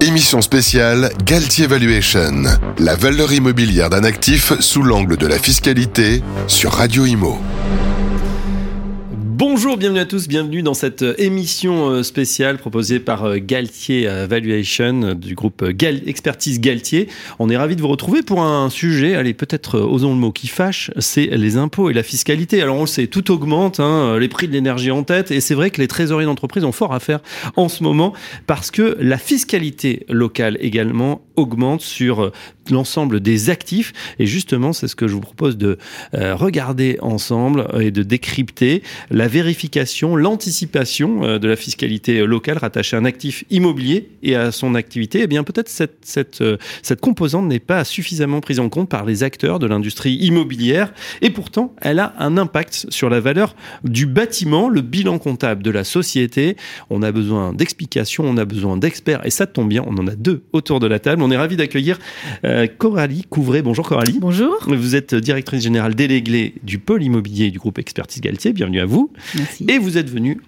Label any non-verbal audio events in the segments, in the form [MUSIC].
Émission spéciale Galtier Valuation, la valeur immobilière d'un actif sous l'angle de la fiscalité sur Radio Imo. Bonjour, bienvenue à tous, bienvenue dans cette euh, émission euh, spéciale proposée par euh, Galtier Valuation du groupe Expertise Galtier. On est ravi de vous retrouver pour un sujet, allez peut-être osons le mot qui fâche, c'est les impôts et la fiscalité. Alors on le sait, tout augmente, hein, les prix de l'énergie en tête, et c'est vrai que les trésoriers d'entreprise ont fort à faire en ce moment parce que la fiscalité locale également augmente sur l'ensemble des actifs. Et justement, c'est ce que je vous propose de euh, regarder ensemble et de décrypter la vérification, l'anticipation euh, de la fiscalité locale rattachée à un actif immobilier et à son activité. Eh bien, peut-être cette, cette, euh, cette composante n'est pas suffisamment prise en compte par les acteurs de l'industrie immobilière. Et pourtant, elle a un impact sur la valeur du bâtiment, le bilan comptable de la société. On a besoin d'explications, on a besoin d'experts. Et ça tombe bien, on en a deux autour de la table. On est ravi d'accueillir Coralie Couvret. Bonjour Coralie. Bonjour. Vous êtes directrice générale déléguée du pôle immobilier du groupe Expertise Galtier. Bienvenue à vous. Merci. Et vous êtes venu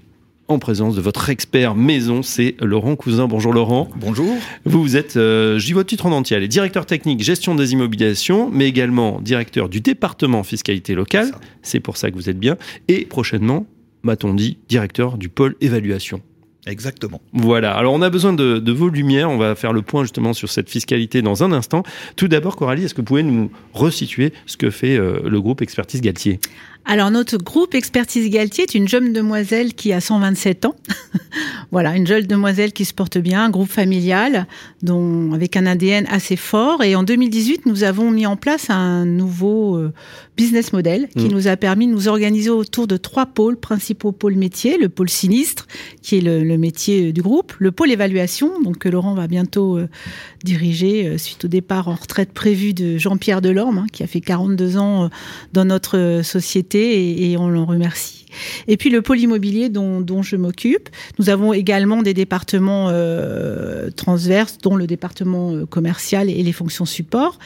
en présence de votre expert maison, c'est Laurent Cousin. Bonjour Laurent. Bonjour. Vous, vous êtes, euh, je dis votre titre en entier, elle est directeur technique gestion des immobilisations, mais également directeur du département fiscalité locale. C'est pour ça que vous êtes bien. Et prochainement, m'a-t-on dit, directeur du pôle évaluation. Exactement. Voilà, alors on a besoin de, vos lumières, on va faire le point justement sur cette fiscalité dans un instant. Tout d'abord, Coralie, est-ce que vous pouvez nous resituer ce que fait euh, le groupe Expertise Galtier? Alors notre groupe Expertise Galtier est une jeune demoiselle qui a 127 ans. [LAUGHS] voilà, une jeune demoiselle qui se porte bien, un groupe familial dont avec un ADN assez fort et en 2018, nous avons mis en place un nouveau euh, business model qui mmh. nous a permis de nous organiser autour de trois pôles principaux pôles métiers, le pôle sinistre qui est le, le métier du groupe, le pôle évaluation donc que Laurent va bientôt euh, diriger euh, suite au départ en retraite prévu de Jean-Pierre Delorme hein, qui a fait 42 ans euh, dans notre société et, on l'en remercie. Et puis le pôle immobilier dont, dont je m'occupe. Nous avons également des départements euh, transverses, dont le département euh, commercial et les fonctions support.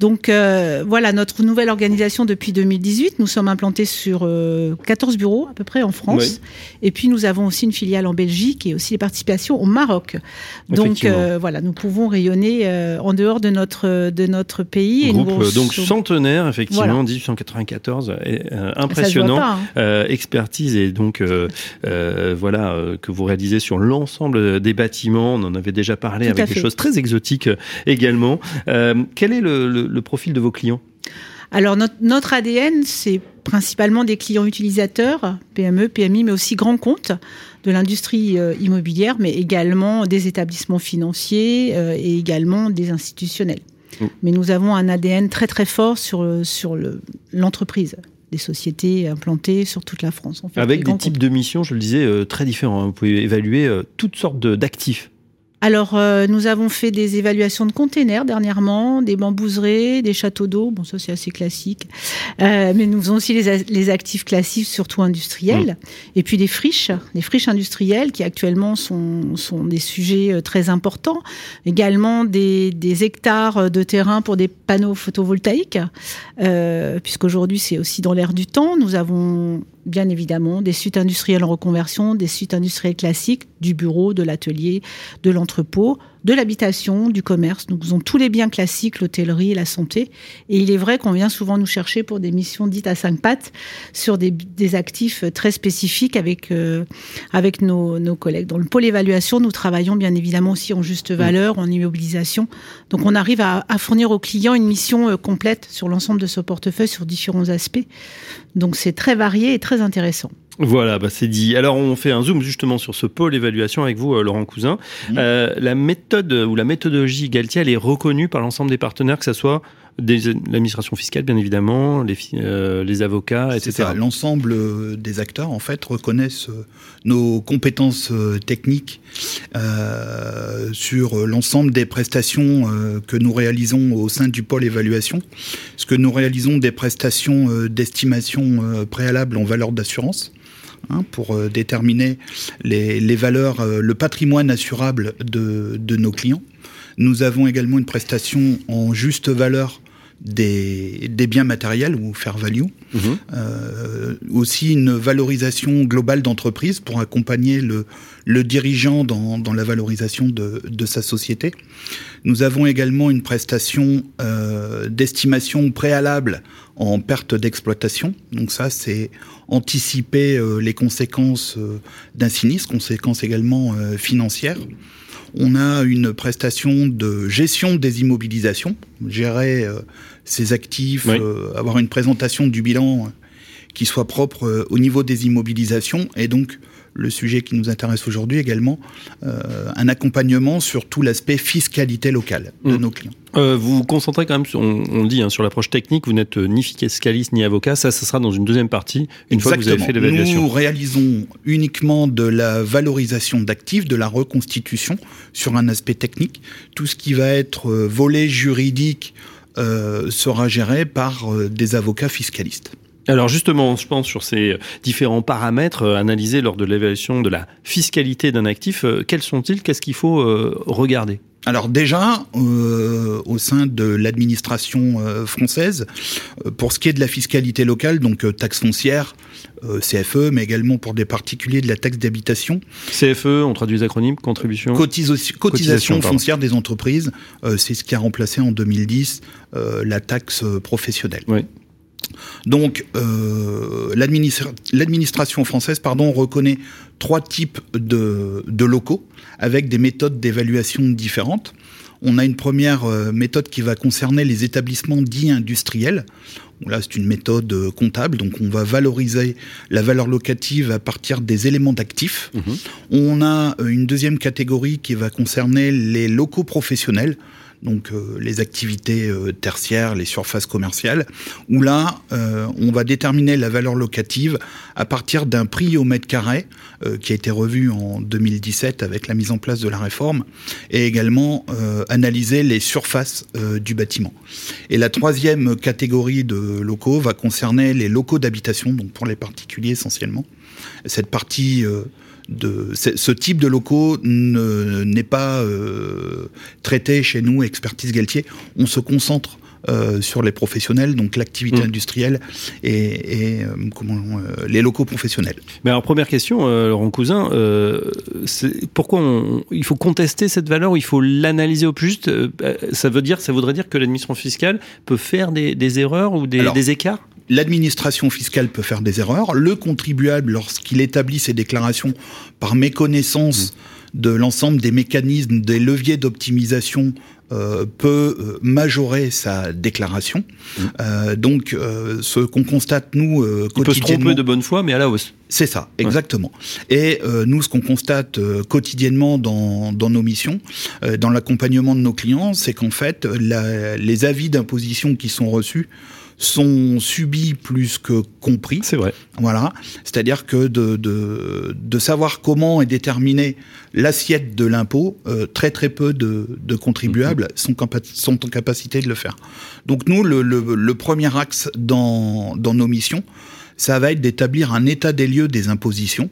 Donc euh, voilà notre nouvelle organisation depuis 2018. Nous sommes implantés sur euh, 14 bureaux à peu près en France. Oui. Et puis nous avons aussi une filiale en Belgique et aussi des participations au Maroc. Donc voilà, nous pouvons rayonner en dehors de notre de notre pays. Groupe, et nous, donc centenaire effectivement, voilà. 1894, et, impressionnant. Pas, hein expertise et donc euh, euh, voilà euh, que vous réalisez sur l'ensemble des bâtiments. On en avait déjà parlé Tout avec des choses très exotiques également. quel est le, le, le, profil de vos clients? Alors notre, notre ADN, c'est principalement des clients utilisateurs, PME, PMI, mais aussi grands comptes de l'industrie euh, immobilière, mais également des établissements financiers euh, et également des institutionnels. Mmh. Mais nous avons un ADN très très fort sur, sur l'entreprise. Le, des sociétés implantées sur toute la France. Fait, Avec des types comptes. de missions, je le disais, euh, très différents. Vous pouvez évaluer euh, toutes sortes d'actifs. Alors, euh, nous avons fait des évaluations de containers dernièrement, des bambouseraies, des châteaux d'eau. Bon, ça, c'est assez classique. Euh, mais nous faisons aussi les, les, actifs classiques, surtout industriels. Mmh. Et puis des friches, des friches industrielles qui actuellement sont, sont des sujets euh, très importants. Également des, des hectares de terrain pour des panneaux photovoltaïques, euh, puisqu'aujourd'hui, c'est aussi dans l'air du temps. Nous avons bien évidemment des suites industrielles en reconversion, des suites industrielles classiques, du bureau, de l'atelier, de l'entrepôt, de l'habitation, du commerce. Nous faisons tous les biens classiques, l'hôtellerie et la santé. Et il est vrai qu'on vient souvent nous chercher pour des missions dites à cinq pattes sur des, des actifs très spécifiques avec, euh, avec nos, nos, collègues. Dans le pôle évaluation, nous travaillons bien évidemment aussi en juste valeur, en immobilisation. Donc on arrive à, à fournir aux clients une mission euh, complète sur l'ensemble de ce portefeuille sur différents aspects. Donc c'est très varié et très intéressant. Voilà, bah c'est dit. Alors on fait un zoom justement sur ce pôle évaluation avec vous, euh, Laurent Cousin. Euh, la méthode ou la méthodologie Galtier, elle est reconnue par l'ensemble des partenaires, que ce soit l'administration fiscale, bien évidemment, les, euh, les avocats, etc. L'ensemble des acteurs, en fait, reconnaissent nos compétences techniques euh, sur l'ensemble des prestations euh, que nous réalisons au sein du pôle évaluation. Ce que nous réalisons des prestations euh, d'estimation préalable en valeur d'assurance. Hein, pour euh, déterminer les, les valeurs, euh, le patrimoine assurable de, de, nos clients. Nous avons également une prestation en juste valeur des, des biens matériels ou fair value. Euh, aussi une valorisation globale d'entreprise pour accompagner le, le dirigeant dans, dans, la valorisation de, de, sa société. Nous avons également une prestation euh, d'estimation préalable en perte d'exploitation. Donc ça, c'est anticiper euh, les conséquences d'un sinistre, conséquences également financières. On a une prestation de gestion des immobilisations, gérer ses actifs, oui. avoir une présentation du bilan qui soit propre au niveau des immobilisations et donc le sujet qui nous intéresse aujourd'hui également, euh, un accompagnement sur tout l'aspect fiscalité locale de mmh. nos clients. Euh, vous vous concentrez quand même, on, on dit, hein, sur l'approche technique, vous n'êtes ni fiscaliste ni avocat, ça, ça sera dans une deuxième partie, une Exactement. fois que vous avez fait l'évaluation. Nous réalisons uniquement de la valorisation d'actifs, de la reconstitution sur un aspect technique. Tout ce qui va être euh, volet juridique euh, sera géré par euh, des avocats fiscalistes. Alors justement, je pense sur ces différents paramètres euh, analysés lors de l'évaluation de la fiscalité d'un actif, euh, quels sont-ils? Qu'est-ce qu'il faut euh, regarder? Alors déjà, euh, au sein de l'administration euh, française, euh, pour ce qui est de la fiscalité locale, donc taxe foncière, CFE, mais également pour des particuliers de la taxe d'habitation. CFE, on traduit les acronymes, contribution? Cotiso Cotisation, Cotisation foncière des entreprises, c'est ce qui a remplacé en 2010 la taxe professionnelle. Oui. Donc, euh, l'administration française pardon, reconnaît trois types de, de locaux avec des méthodes d'évaluation différentes. On a une première euh, méthode qui va concerner les établissements dits industriels. Là, c'est une méthode euh, comptable, donc on va valoriser la valeur locative à partir des éléments d'actifs. Mmh. On a une deuxième catégorie qui va concerner les locaux professionnels donc euh, les activités euh, tertiaires, les surfaces commerciales, où là, euh, on va déterminer la valeur locative à partir d'un prix au mètre carré qui a été revu en 2017 avec la mise en place de la réforme, et également analyser les surfaces du bâtiment. Et la troisième catégorie de locaux va concerner les locaux d'habitation, donc pour les particuliers essentiellement. Cette partie de ce type de locaux n'est pas euh, traité chez nous, expertise Galtier. On se concentre euh, sur les professionnels, donc l'activité mmh. industrielle et, et euh, comment, euh, les locaux professionnels. Mais alors première question, Laurent Cousin, pourquoi on, il faut contester cette valeur ou il faut l'analyser au plus juste? Ça veut dire, ça voudrait dire que l'administration fiscale peut faire des, des erreurs ou des, alors, des écarts? L'administration fiscale peut faire des erreurs. Le contribuable, lorsqu'il établit ses déclarations par méconnaissance mmh. de l'ensemble des mécanismes, des leviers d'optimisation euh, peut euh, majorer sa déclaration. Mmh. Euh, donc, euh, ce qu'on constate, nous, euh, quotidiennement... Il peut se tromper de bonne foi, mais à la hausse. C'est ça, exactement. Ouais. Et nous, ce qu'on constate quotidiennement dans, dans, nos missions, dans l'accompagnement de nos clients, c'est qu'en fait, la, les avis d'imposition qui sont reçus sont subis plus que compris. C'est vrai. Voilà. C'est-à-dire que de, de, de, savoir comment est déterminée l'assiette de l'impôt, euh, très très peu de, de contribuables mmh. sont, sont en capacité de le faire. Donc nous, le, le, le premier axe dans, dans nos missions, ça va être d'établir un état des lieux des impositions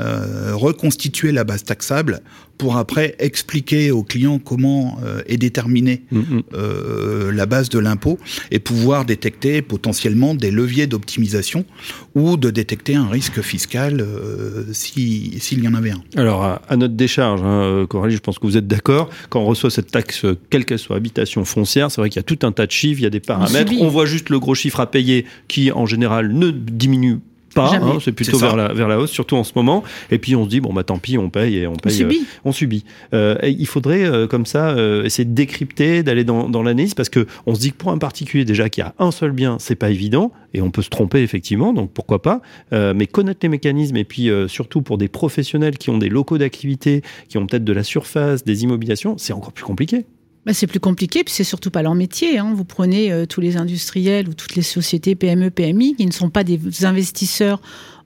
euh, reconstituer la base taxable pour après expliquer aux clients comment euh, est déterminée mmh. euh, la base de l'impôt et pouvoir détecter potentiellement des leviers d'optimisation ou de détecter un risque fiscal euh, s'il si, y en avait un. Alors, à, à notre décharge, hein, Coralie, je pense que vous êtes d'accord, quand on reçoit cette taxe, quelle qu'elle soit, habitation foncière, c'est vrai qu'il y a tout un tas de chiffres, il y a des paramètres, on, on voit juste le gros chiffre à payer qui, en général, ne diminue pas, hein, c'est plutôt vers la, vers la hausse, surtout en ce moment. Et puis on se dit, bon, bah tant pis, on paye et on paye. On subit. Euh, on subit. Euh, il faudrait, euh, comme ça, euh, essayer de décrypter, d'aller dans, dans l'analyse, parce que on se dit que pour un particulier, déjà, qui a un seul bien, c'est pas évident, et on peut se tromper, effectivement, donc pourquoi pas. Euh, mais connaître les mécanismes, et puis euh, surtout pour des professionnels qui ont des locaux d'activité, qui ont peut-être de la surface, des immobilisations, c'est encore plus compliqué. Bah, c'est plus compliqué, puis c'est surtout pas leur métier. Hein. Vous prenez euh, tous les industriels ou toutes les sociétés PME, PMI qui ne sont pas des investisseurs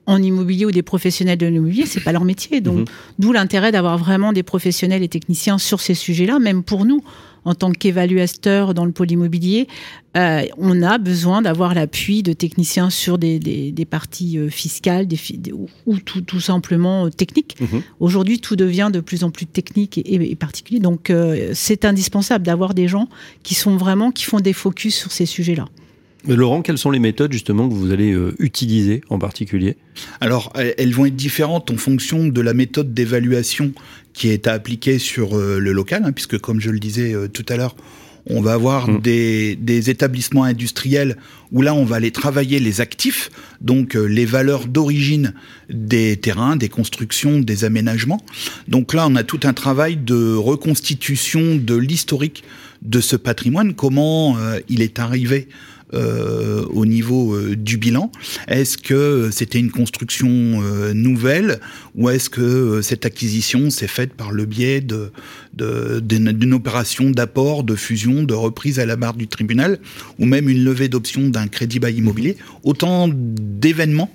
en immobilier ou des professionnels de l'immobilier, c'est pas leur métier. Donc, mhm. d'où l'intérêt d'avoir vraiment des professionnels et techniciens sur ces sujets-là, même pour nous en tant qu'évaluateur dans le pôle immobilier, euh, on a besoin d'avoir l'appui de techniciens sur des, des, parties euh, fiscales des, ou, tout, tout, simplement euh, techniques. Mhm. Aujourd'hui, tout devient de plus en plus technique et, particulier. Donc, c'est indispensable d'avoir des gens qui sont vraiment, qui font des focus sur ces sujets-là. Laurent, quelles sont les méthodes justement que vous allez utiliser en particulier? Alors, elles vont être différentes en fonction de la méthode d'évaluation qui est appliquée sur le local, hein, puisque comme je le disais tout à l'heure, on va avoir mm. des, établissements industriels où là, on va aller travailler les actifs, donc euh, les valeurs d'origine des terrains, des constructions, des aménagements. Donc là, on a tout un travail de reconstitution de l'historique de ce patrimoine, comment euh, il est arrivé euh, au niveau euh, du bilan. Est-ce que c'était une construction euh, nouvelle ou est-ce que cette acquisition s'est faite par le biais de, d'une opération d'apport, de fusion, de reprise à la barre du tribunal ou même une levée d'option d'un crédit bail immobilier? Autant d'événements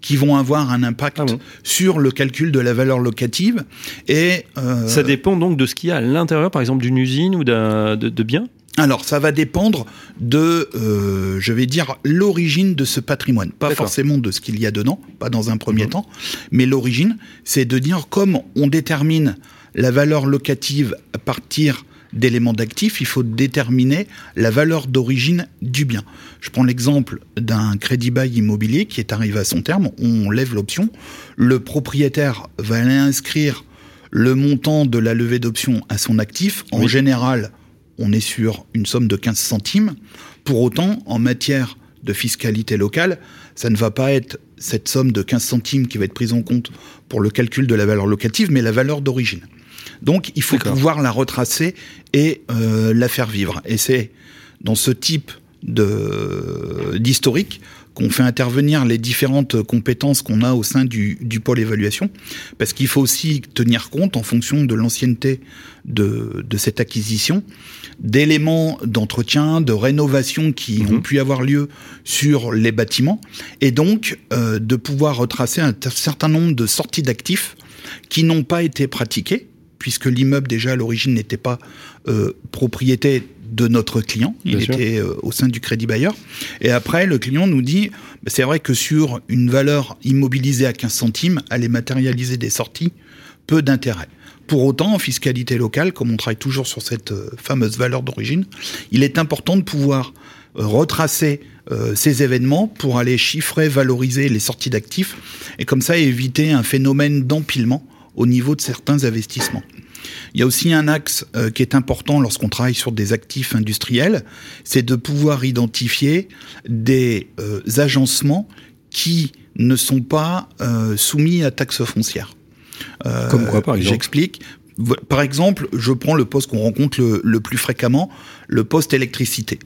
qui vont avoir un impact ah sur le calcul de la valeur locative. Et ça dépend donc de ce qu'il y a à l'intérieur, par exemple, d'une usine ou de, de biens? Alors, ça va dépendre de, euh, je vais dire, l'origine de ce patrimoine. Pas forcément de ce qu'il y a dedans, pas dans un premier mhm. temps, mais l'origine, c'est de dire comme on détermine la valeur locative à partir d'éléments d'actifs, il faut déterminer la valeur d'origine du bien. Je prends l'exemple d'un crédit bail immobilier qui est arrivé à son terme, on lève l'option, le propriétaire va aller inscrire le montant de la levée d'option à son actif, en général on est sur une somme de 15 centimes. Pour autant, en matière de fiscalité locale, ça ne va pas être cette somme de 15 centimes qui va être prise en compte pour le calcul de la valeur locative, mais la valeur d'origine. Donc il faut pouvoir la retracer et euh, la faire vivre. Et c'est dans ce type d'historique qu'on fait intervenir les différentes compétences qu'on a au sein du, pôle évaluation, parce qu'il faut aussi tenir compte, en fonction de l'ancienneté de, cette acquisition, d'éléments d'entretien, de rénovation qui mhm. ont pu avoir lieu sur les bâtiments, et donc euh, de pouvoir retracer un certain nombre de sorties d'actifs qui n'ont pas été pratiquées, puisque l'immeuble déjà à l'origine n'était pas euh, propriété de notre client, il était euh, au sein du crédit bailleur. Et après, le client nous dit, bah, c'est vrai que sur une valeur immobilisée à 15 centimes, aller matérialiser des sorties, peu d'intérêt. Pour autant, en fiscalité locale, comme on travaille toujours sur cette euh, fameuse valeur d'origine, il est important de pouvoir euh, retracer ces événements pour aller chiffrer, valoriser les sorties d'actifs et comme ça éviter un phénomène d'empilement au niveau de certains investissements. Il y a aussi un axe euh, qui est important lorsqu'on travaille sur des actifs industriels, c'est de pouvoir identifier des euh, agencements qui ne sont pas euh, soumis à taxes foncières. Comme quoi, par exemple J'explique. Par exemple, je prends le poste qu'on rencontre le, plus fréquemment, le poste électricité.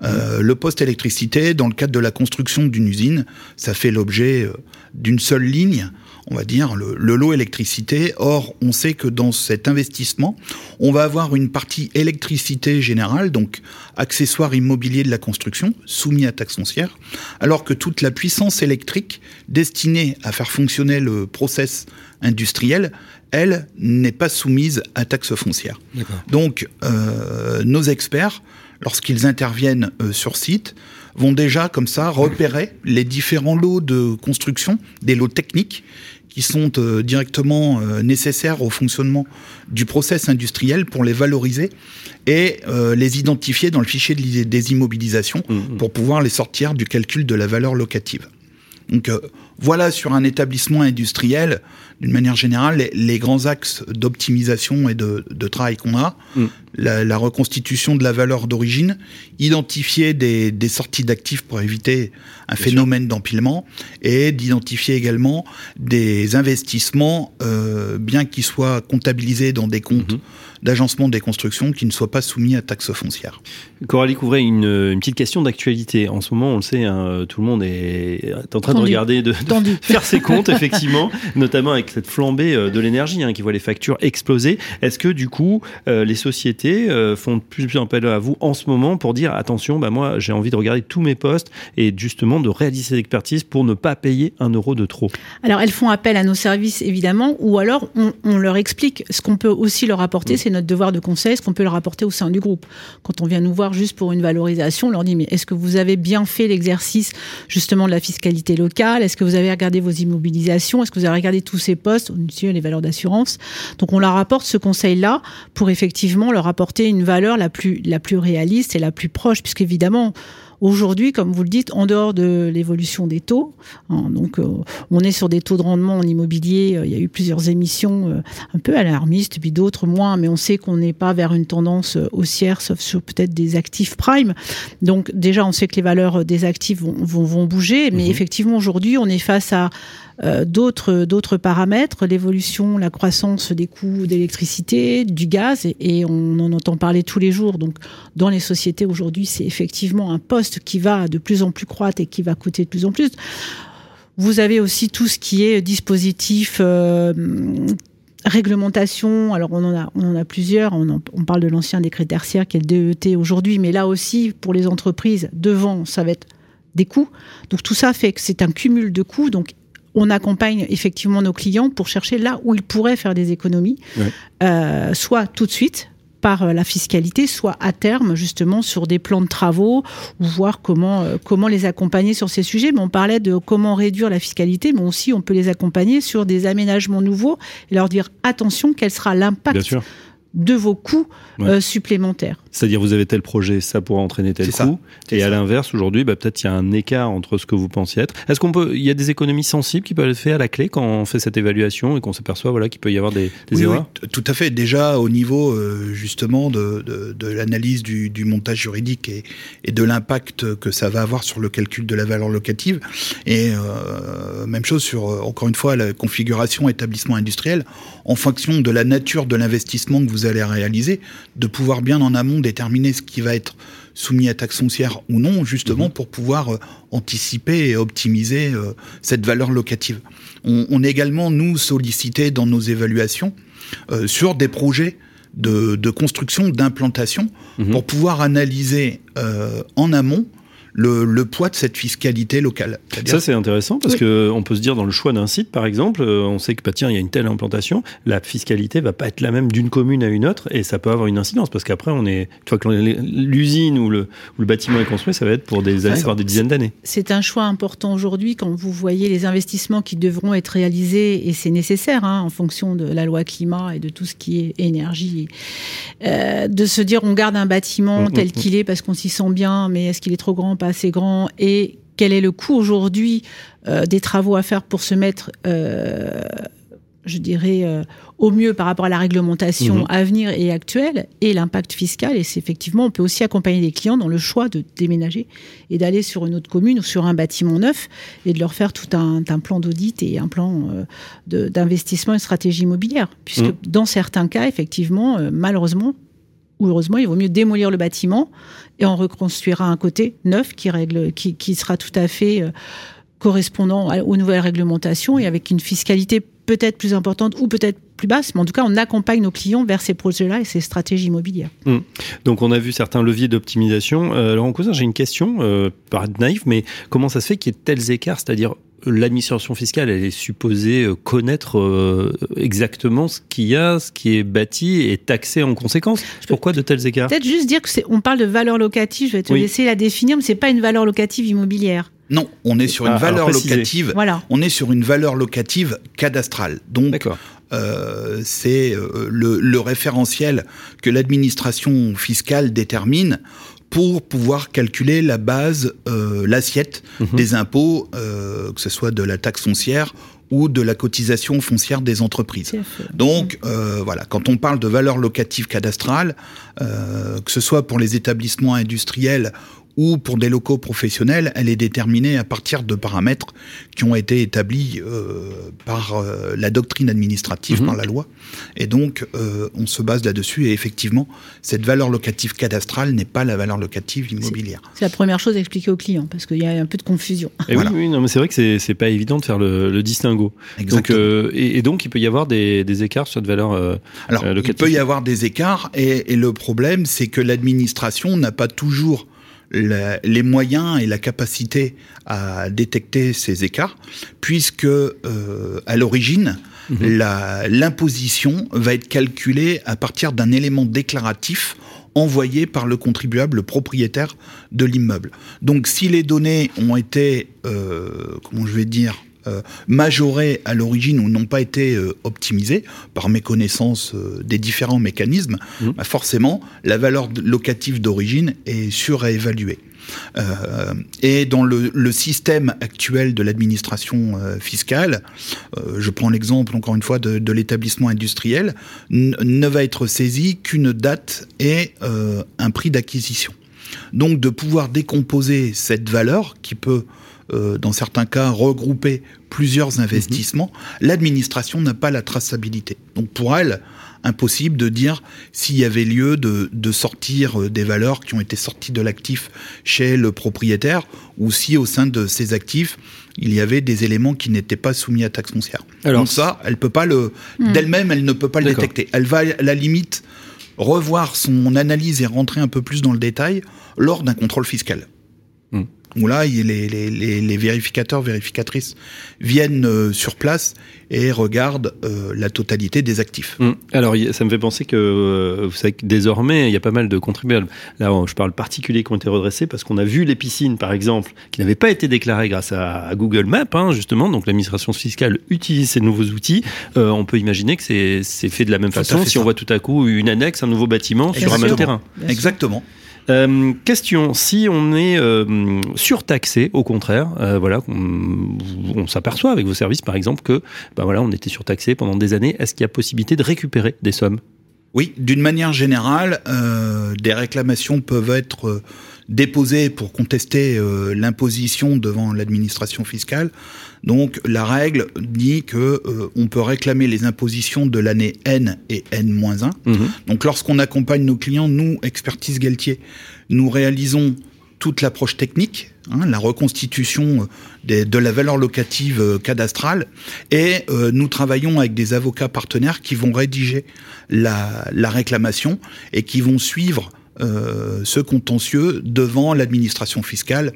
le poste électricité, dans le cadre de la construction d'une usine, ça fait l'objet d'une seule ligne on va dire, le, lot électricité. Or, on sait que dans cet investissement, on va avoir une partie électricité générale, donc accessoire immobilier de la construction, soumis à taxe foncière, alors que toute la puissance électrique destinée à faire fonctionner le process industriel, elle, n'est pas soumise à taxe foncière. Donc, euh, nos experts, lorsqu'ils interviennent euh, sur site, vont déjà comme ça repérer les différents lots de construction, des lots techniques qui sont euh, directement euh, nécessaires au fonctionnement du process industriel pour les valoriser et euh, les identifier dans le fichier des immobilisations mmh, mmh. pour pouvoir les sortir du calcul de la valeur locative. Donc voilà sur un établissement industriel, d'une manière générale, les, grands axes d'optimisation et de, travail qu'on a. Mm. La, reconstitution de la valeur d'origine, identifier des, sorties d'actifs pour éviter un phénomène d'empilement et d'identifier également des investissements, euh, bien qu'ils soient comptabilisés dans des comptes mm-hmm. D'agencement des constructions qui ne soient pas soumis à taxes foncières. Coralie Couvray, une, une petite question d'actualité. En ce moment, on le sait, hein, tout le monde est en train de regarder, de, de [LAUGHS] faire ses comptes, effectivement, [LAUGHS] notamment avec cette flambée euh, de l'énergie hein, qui voit les factures exploser. Est-ce que du coup, euh, les sociétés euh, font de plus en plus appel à vous en ce moment pour dire attention, bah moi j'ai envie de regarder tous mes postes et justement de réaliser cette expertise pour ne pas payer un euro de trop? Alors elles font appel à nos services évidemment, ou alors on, on leur explique ce qu'on peut aussi leur apporter, mm. c'est notre devoir de conseil, ce qu'on peut leur apporter au sein du groupe. Quand on vient nous voir juste pour une valorisation, on leur dit mais est-ce que vous avez bien fait l'exercice justement de la fiscalité locale? Est-ce que vous avez regardé vos immobilisations? Est-ce que vous avez regardé tous ces postes, les valeurs d'assurance. Donc on leur apporte ce conseil-là pour effectivement leur apporter une valeur la plus la plus réaliste et la plus proche, puisqu'évidemment Aujourd'hui, comme vous le dites, en dehors de l'évolution des taux, hein, donc euh, on est sur des taux de rendement en immobilier. Euh, il y a eu plusieurs émissions euh, un peu alarmistes, puis d'autres moins, mais on sait qu'on n'est pas vers une tendance haussière, sauf sur peut-être des actifs prime. Donc déjà, on sait que les valeurs des actifs vont, vont, vont bouger, mais mmh effectivement aujourd'hui, on est face à euh, d'autres d'autres paramètres, l'évolution, la croissance des coûts d'électricité, du gaz, et, on en entend parler tous les jours. Donc, dans les sociétés aujourd'hui, c'est effectivement un poste qui va de plus en plus croître et qui va coûter de plus en plus. Vous avez aussi tout ce qui est dispositif euh, réglementation, alors on en a, on en a plusieurs, on, parle de l'ancien décret tertiaire qui est le DET aujourd'hui, mais là aussi, pour les entreprises, devant, ça va être des coûts. Donc tout ça fait que c'est un cumul de coûts. Donc on accompagne effectivement nos clients pour chercher là où ils pourraient faire des économies, euh, soit tout de suite par euh, la fiscalité, soit à terme justement sur des plans de travaux ou voir comment euh, comment les accompagner sur ces sujets. Mais on parlait de comment réduire la fiscalité, mais aussi on peut les accompagner sur des aménagements nouveaux et leur dire attention, quel sera l'impact de vos coûts supplémentaires. C'est-à-dire, vous avez tel projet, ça pourra entraîner tel coût. Et à l'inverse, aujourd'hui, bah, peut-être il y a un écart entre ce que vous pensiez être. Est-ce qu'on peut, il y a des économies sensibles qui peuvent être faites à la clé quand on fait cette évaluation et qu'on s'aperçoit, voilà, qu'il peut y avoir des, des erreurs? Oui, tout à fait. Déjà, au niveau, euh, justement, de, de, de l'analyse du, du, montage juridique et, et de l'impact que ça va avoir sur le calcul de la valeur locative. Et euh, même chose sur, euh, encore une fois, la configuration établissement industriel. En fonction de la nature de l'investissement que vous allez réaliser, de pouvoir bien en amont déterminer ce qui va être soumis à taxe foncière ou non, justement mhm. pour pouvoir euh, anticiper et optimiser euh, cette valeur locative. On, est également, nous, sollicités dans nos évaluations euh, sur des projets de, construction, d'implantation, mhm. pour pouvoir analyser en amont le, poids de cette fiscalité locale. Ça, c'est intéressant parce que on peut se dire dans le choix d'un site, par exemple, euh, on sait que bah, tiens, il y a une telle implantation, la fiscalité va pas être la même d'une commune à une autre et ça peut avoir une incidence parce qu'après, on est, tu vois, que l'usine ou le, le, bâtiment est construit, ça va être pour des années, voire des dizaines d'années. C'est un choix important aujourd'hui quand vous voyez les investissements qui devront être réalisés et c'est nécessaire hein, en fonction de la loi climat et de tout ce qui est énergie, euh, de se dire on garde un bâtiment mm, tel mm, qu'il mm. est parce qu'on s'y sent bien, mais est-ce qu'il est trop grand, pas assez grand et quel est le coût aujourd'hui euh, des travaux à faire pour se mettre, euh, je dirais, euh, au mieux par rapport à la réglementation mhm. à venir et actuelle et l'impact fiscal. Et c'est effectivement, on peut aussi accompagner les clients dans le choix de déménager et d'aller sur une autre commune ou sur un bâtiment neuf et de leur faire tout un, un plan d'audit et un plan d'investissement et stratégie immobilière. Puisque mhm. dans certains cas, effectivement, malheureusement, heureusement, il vaut mieux démolir le bâtiment et on reconstruira un côté neuf qui, règle, qui, sera tout à fait euh, correspondant aux nouvelles réglementations et avec une fiscalité peut-être plus importante ou peut-être plus basse, mais en tout cas, on accompagne nos clients vers ces projets-là et ces stratégies immobilières. Mmh. Donc, on a vu certains leviers d'optimisation. Euh, Laurent Cousin, j'ai une question, euh, par naïf, mais comment ça se fait qu'il y ait tels écarts C'est-à-dire, l'administration fiscale, elle est supposée euh, connaître euh, exactement ce qu'il y a, ce qui est bâti et taxé en conséquence. Pourquoi de tels écarts? Peut-être juste dire que c'est, on parle de valeur locative. Je vais te laisser la définir, mais c'est pas une valeur locative immobilière. Non, on est sur une ah, valeur locative. Voilà. On est sur une valeur locative cadastrale. Donc, euh, c'est euh, le, le, référentiel que l'administration fiscale détermine pour pouvoir calculer la base, euh, l'assiette mhm. des impôts, euh, que ce soit de la taxe foncière ou de la cotisation foncière des entreprises. Donc euh, voilà, quand on parle de valeur locative cadastrale, euh, que ce soit pour les établissements industriels ou pour des locaux professionnels, elle est déterminée à partir de paramètres qui ont été établis euh, par euh, la doctrine administrative, Mhm. par la loi. Et donc, euh, on se base là-dessus. Et effectivement, cette valeur locative cadastrale n'est pas la valeur locative immobilière. C'est la première chose à expliquer aux clients parce qu'il y a un peu de confusion. Et Voilà. oui, oui, non, mais c'est vrai que c'est, c'est pas évident de faire le, le distinguo. Donc, Exactement. euh, et, et donc, il peut y avoir des, des écarts sur cette valeur. euh, Alors, euh, il locative. peut y avoir des écarts, et, et le problème, c'est que l'administration n'a pas toujours la- les moyens et la capacité à détecter ces écarts, puisque euh, à l'origine, Mhm. l'imposition va être calculée à partir d'un élément déclaratif envoyé par le contribuable le propriétaire de l'immeuble. Donc si les données ont été, euh, comment je vais dire, euh, majorées à l'origine ou n'ont pas été euh, optimisées par méconnaissance euh, des différents mécanismes, Mhm. bah forcément la valeur locative d'origine est surévaluée. Euh, et dans le, le système actuel de l'administration euh, fiscale, euh, je prends l'exemple encore une fois de, de l'établissement industriel, ne va être saisi qu'une date et un prix d'acquisition. Donc de pouvoir décomposer cette valeur qui peut, euh, dans certains cas, regrouper plusieurs investissements, l'administration n'a pas la traçabilité. Donc pour elle, impossible de dire s'il y avait lieu de, de sortir euh, des valeurs qui ont été sorties de l'actif chez le propriétaire ou si au sein de ces actifs, il y avait des éléments qui n'étaient pas soumis à taxe foncière. Alors, Donc ça, elle peut pas le d'elle-même, elle ne peut pas le détecter. Elle va à la limite revoir son analyse et rentrer un peu plus dans le détail lors d'un contrôle fiscal. Hmm. Où là, les, les, les, les vérificateurs, vérificatrices viennent euh, sur place et regardent euh, la totalité des actifs. Hum. Alors, ça me fait penser que euh, vous savez que désormais, il y a pas mal de contribuables. Là, on- je parle particuliers qui ont été redressés parce qu'on a vu les piscines, par exemple, qui n'avaient pas été déclarées grâce à, à Google Maps, hein, justement. Donc, l'administration fiscale utilise ces nouveaux outils. Euh, on peut imaginer que c'est fait de la même Tout façon si ça. on voit tout à coup une annexe, un nouveau bâtiment sur un même terrain. Exactement. Euh, question si on est euh, surtaxé, au contraire, euh, voilà, on, on s'aperçoit avec vos services, par exemple, que ben voilà, on était surtaxé pendant des années. Est-ce qu'il y a possibilité de récupérer des sommes? Oui, d'une manière générale, euh, des réclamations peuvent être euh, déposées pour contester l'imposition devant l'administration fiscale. Donc la règle dit que euh, on peut réclamer les impositions de l'année N et N-1. Donc lorsqu'on accompagne nos clients, nous, Expertise Galtier, nous réalisons toute l'approche technique, hein, la reconstitution euh, des- de la valeur locative euh, cadastrale, et euh, nous travaillons avec des avocats partenaires qui vont rédiger la, la réclamation et qui vont suivre euh, ce contentieux devant l'administration fiscale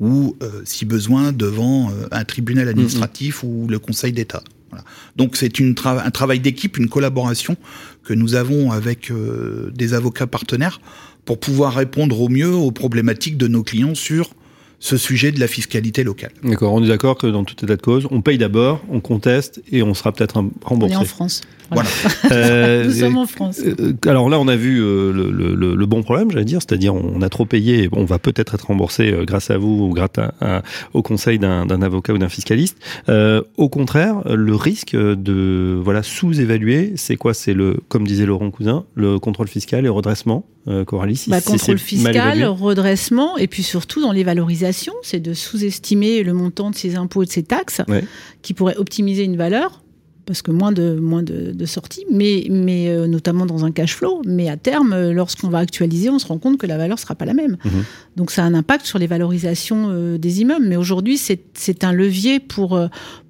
ou, euh, si besoin, devant euh, un tribunal administratif ou le Conseil d'État. Voilà. Donc c'est tra- un travail d'équipe, une collaboration que nous avons avec euh, des avocats partenaires pour pouvoir répondre au mieux aux problématiques de nos clients sur ce sujet de la fiscalité locale. D'accord, on est d'accord que dans tout état de cause, on paye d'abord, on conteste et on sera peut-être On remboursé. est en France. Voilà. [LAUGHS] Euh, Nous sommes en France. Euh, alors là, on a vu euh, le, le- le bon problème, j'allais dire, c'est-à-dire on a trop payé, et on va peut-être être remboursé euh, grâce à vous ou grâce à- au conseil d'un avocat ou d'un fiscaliste. Euh, au contraire, le risque de voilà sous-évaluer, c'est quoi? C'est le, comme disait Laurent Cousin, le contrôle fiscal et redressement. Euh, Coralie, si Bah, contrôle fiscal, redressement, et puis surtout dans les valorisations, c'est de sous-estimer le montant de ses impôts et de ses taxes, Ouais. qui pourrait optimiser une valeur, parce que moins de moins de, de sorties, mais mais euh, notamment dans un cash flow. Mais à terme, euh, lorsqu'on va actualiser, on se rend compte que la valeur sera pas la même. Mhm. Donc ça a un impact sur les valorisations euh, des immeubles. Mais aujourd'hui, c'est c'est un levier pour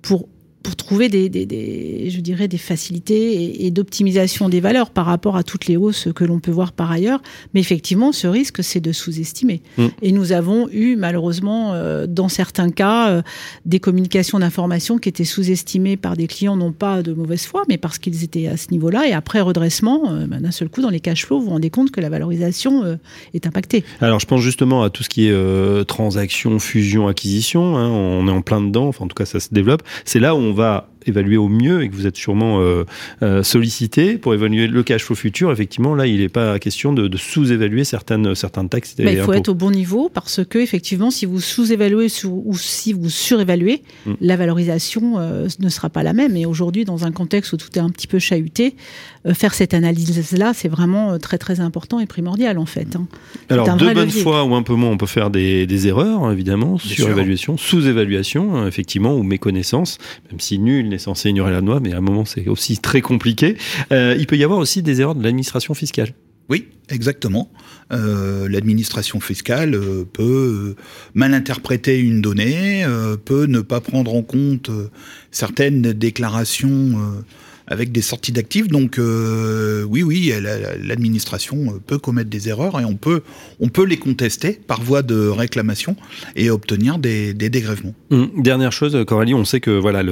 pour pour trouver des, des, des- je dirais des facilités et, et d'optimisation des valeurs par rapport à toutes les hausses que l'on peut voir par ailleurs. Mais effectivement, ce risque, c'est de sous-estimer. Mm. Et nous avons eu malheureusement, euh, dans certains cas, euh, des communications d'informations qui étaient sous-estimées par des clients, non pas de mauvaise foi, mais parce qu'ils étaient à ce niveau-là. Et après redressement, euh, ben, d'un seul coup, dans les cash flows, vous vous rendez compte que la valorisation est impactée. Alors, je pense justement à tout ce qui est transaction, fusion, acquisition. hein, on est en plein dedans. Enfin, en tout cas, ça se développe. C'est là où on va évaluer au mieux et que vous êtes sûrement sollicité pour évaluer le cash flow futur, effectivement, là, il n'est pas question de, sous-évaluer certaines, certains taxes. Bah, il faut être au bon niveau parce que, effectivement, si vous sous-évaluez ou si vous surévaluez, mm. la valorisation ne sera pas la même. Et aujourd'hui, dans un contexte où tout est un petit peu chahuté, faire cette analyse-là, c'est vraiment très très important et primordial en fait. Hein. Alors, deux bonnes fois ou un peu moins, on peut faire des, erreurs, hein, évidemment, sur évaluation, sous-évaluation, hein, effectivement, ou méconnaissance, même si nul censé ignorer la loi, mais à un moment, c'est aussi très compliqué. Euh, il peut y avoir aussi des erreurs de l'administration fiscale. Oui, exactement. Euh, l'administration fiscale euh, peut mal interpréter une donnée, peut ne pas prendre en compte certaines déclarations avec des sorties d'actifs. Donc euh, oui, oui, l'administration peut commettre des erreurs et on peut, on peut les contester par voie de réclamation et obtenir des, dégrèvements. Hum, dernière chose, Coralie, on sait que voilà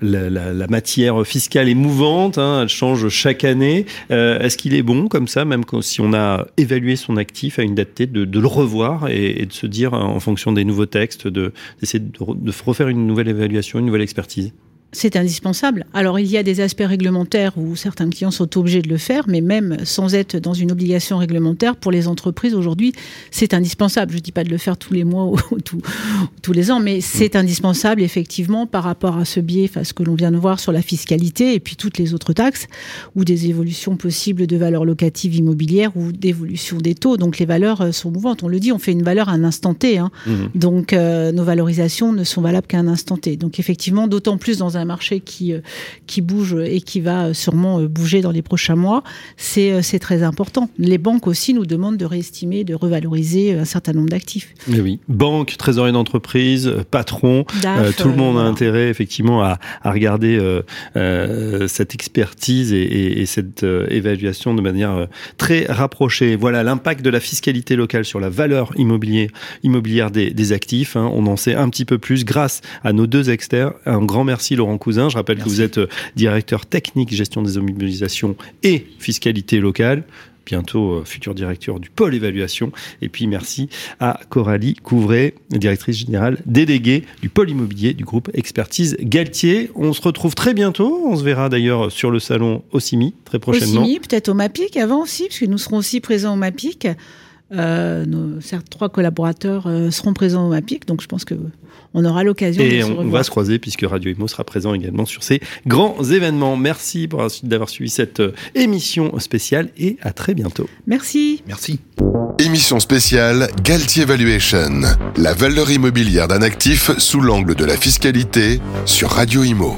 la, matière fiscale est mouvante, hein, elle change chaque année. Euh, est-ce qu'il est bon comme ça, même si on a évalué son actif à une date T, de, le revoir et, de se dire en fonction des nouveaux textes, d'essayer de refaire une nouvelle évaluation, une nouvelle expertise? C'est indispensable. Alors il y a des aspects réglementaires où certains clients sont obligés de le faire, mais même sans être dans une obligation réglementaire, pour les entreprises aujourd'hui, c'est indispensable. Je ne dis pas de le faire tous les mois [LAUGHS] ou tous les ans, mais c'est indispensable effectivement par rapport à ce biais, à ce que l'on vient de voir sur la fiscalité et puis toutes les autres taxes, ou des évolutions possibles de valeurs locatives immobilières ou d'évolution des taux. Donc les valeurs euh, sont mouvantes. On le dit, on fait une valeur à un instant T. Hein. Mmh. Donc euh, nos valorisations ne sont valables qu'à un instant T. Donc effectivement, d'autant plus dans un un marché qui, euh, qui bouge et qui va sûrement euh, bouger dans les prochains mois, c'est euh, très important. Les banques aussi nous demandent de réestimer, de revaloriser un certain nombre d'actifs. Mais oui, banque, trésorerie d'entreprise, patron, tout le monde a intérêt effectivement à, à regarder cette expertise et, et, cette évaluation de manière très rapprochée. Voilà l'impact de la fiscalité locale sur la valeur immobilière des, des actifs. Hein. On en sait un petit peu plus grâce à nos deux experts. Un grand merci Laurent Cousin. Je rappelle que vous êtes euh, directeur technique gestion des immobilisations et fiscalité locale bientôt euh, futur directeur du pôle évaluation. Et puis merci à Coralie Couvret, directrice générale déléguée du pôle immobilier du groupe Expertise Galtier. On se retrouve très bientôt. On se verra d'ailleurs sur le salon Ossimi très prochainement. Ossimi, peut-être au MAPIC avant aussi, puisque nous serons aussi présents au MAPIC. Euh, nos certes, trois collaborateurs euh, seront présents au MAPIC, donc je pense que on aura l'occasion de on, on va se croiser puisque Radio Imo sera présent également sur ces grands événements. Merci d'avoir suivi cette euh, émission spéciale et à très bientôt. Merci. Merci. Émission spéciale Galtier Valuation, la valeur immobilière d'un actif sous l'angle de la fiscalité sur Radio Imo.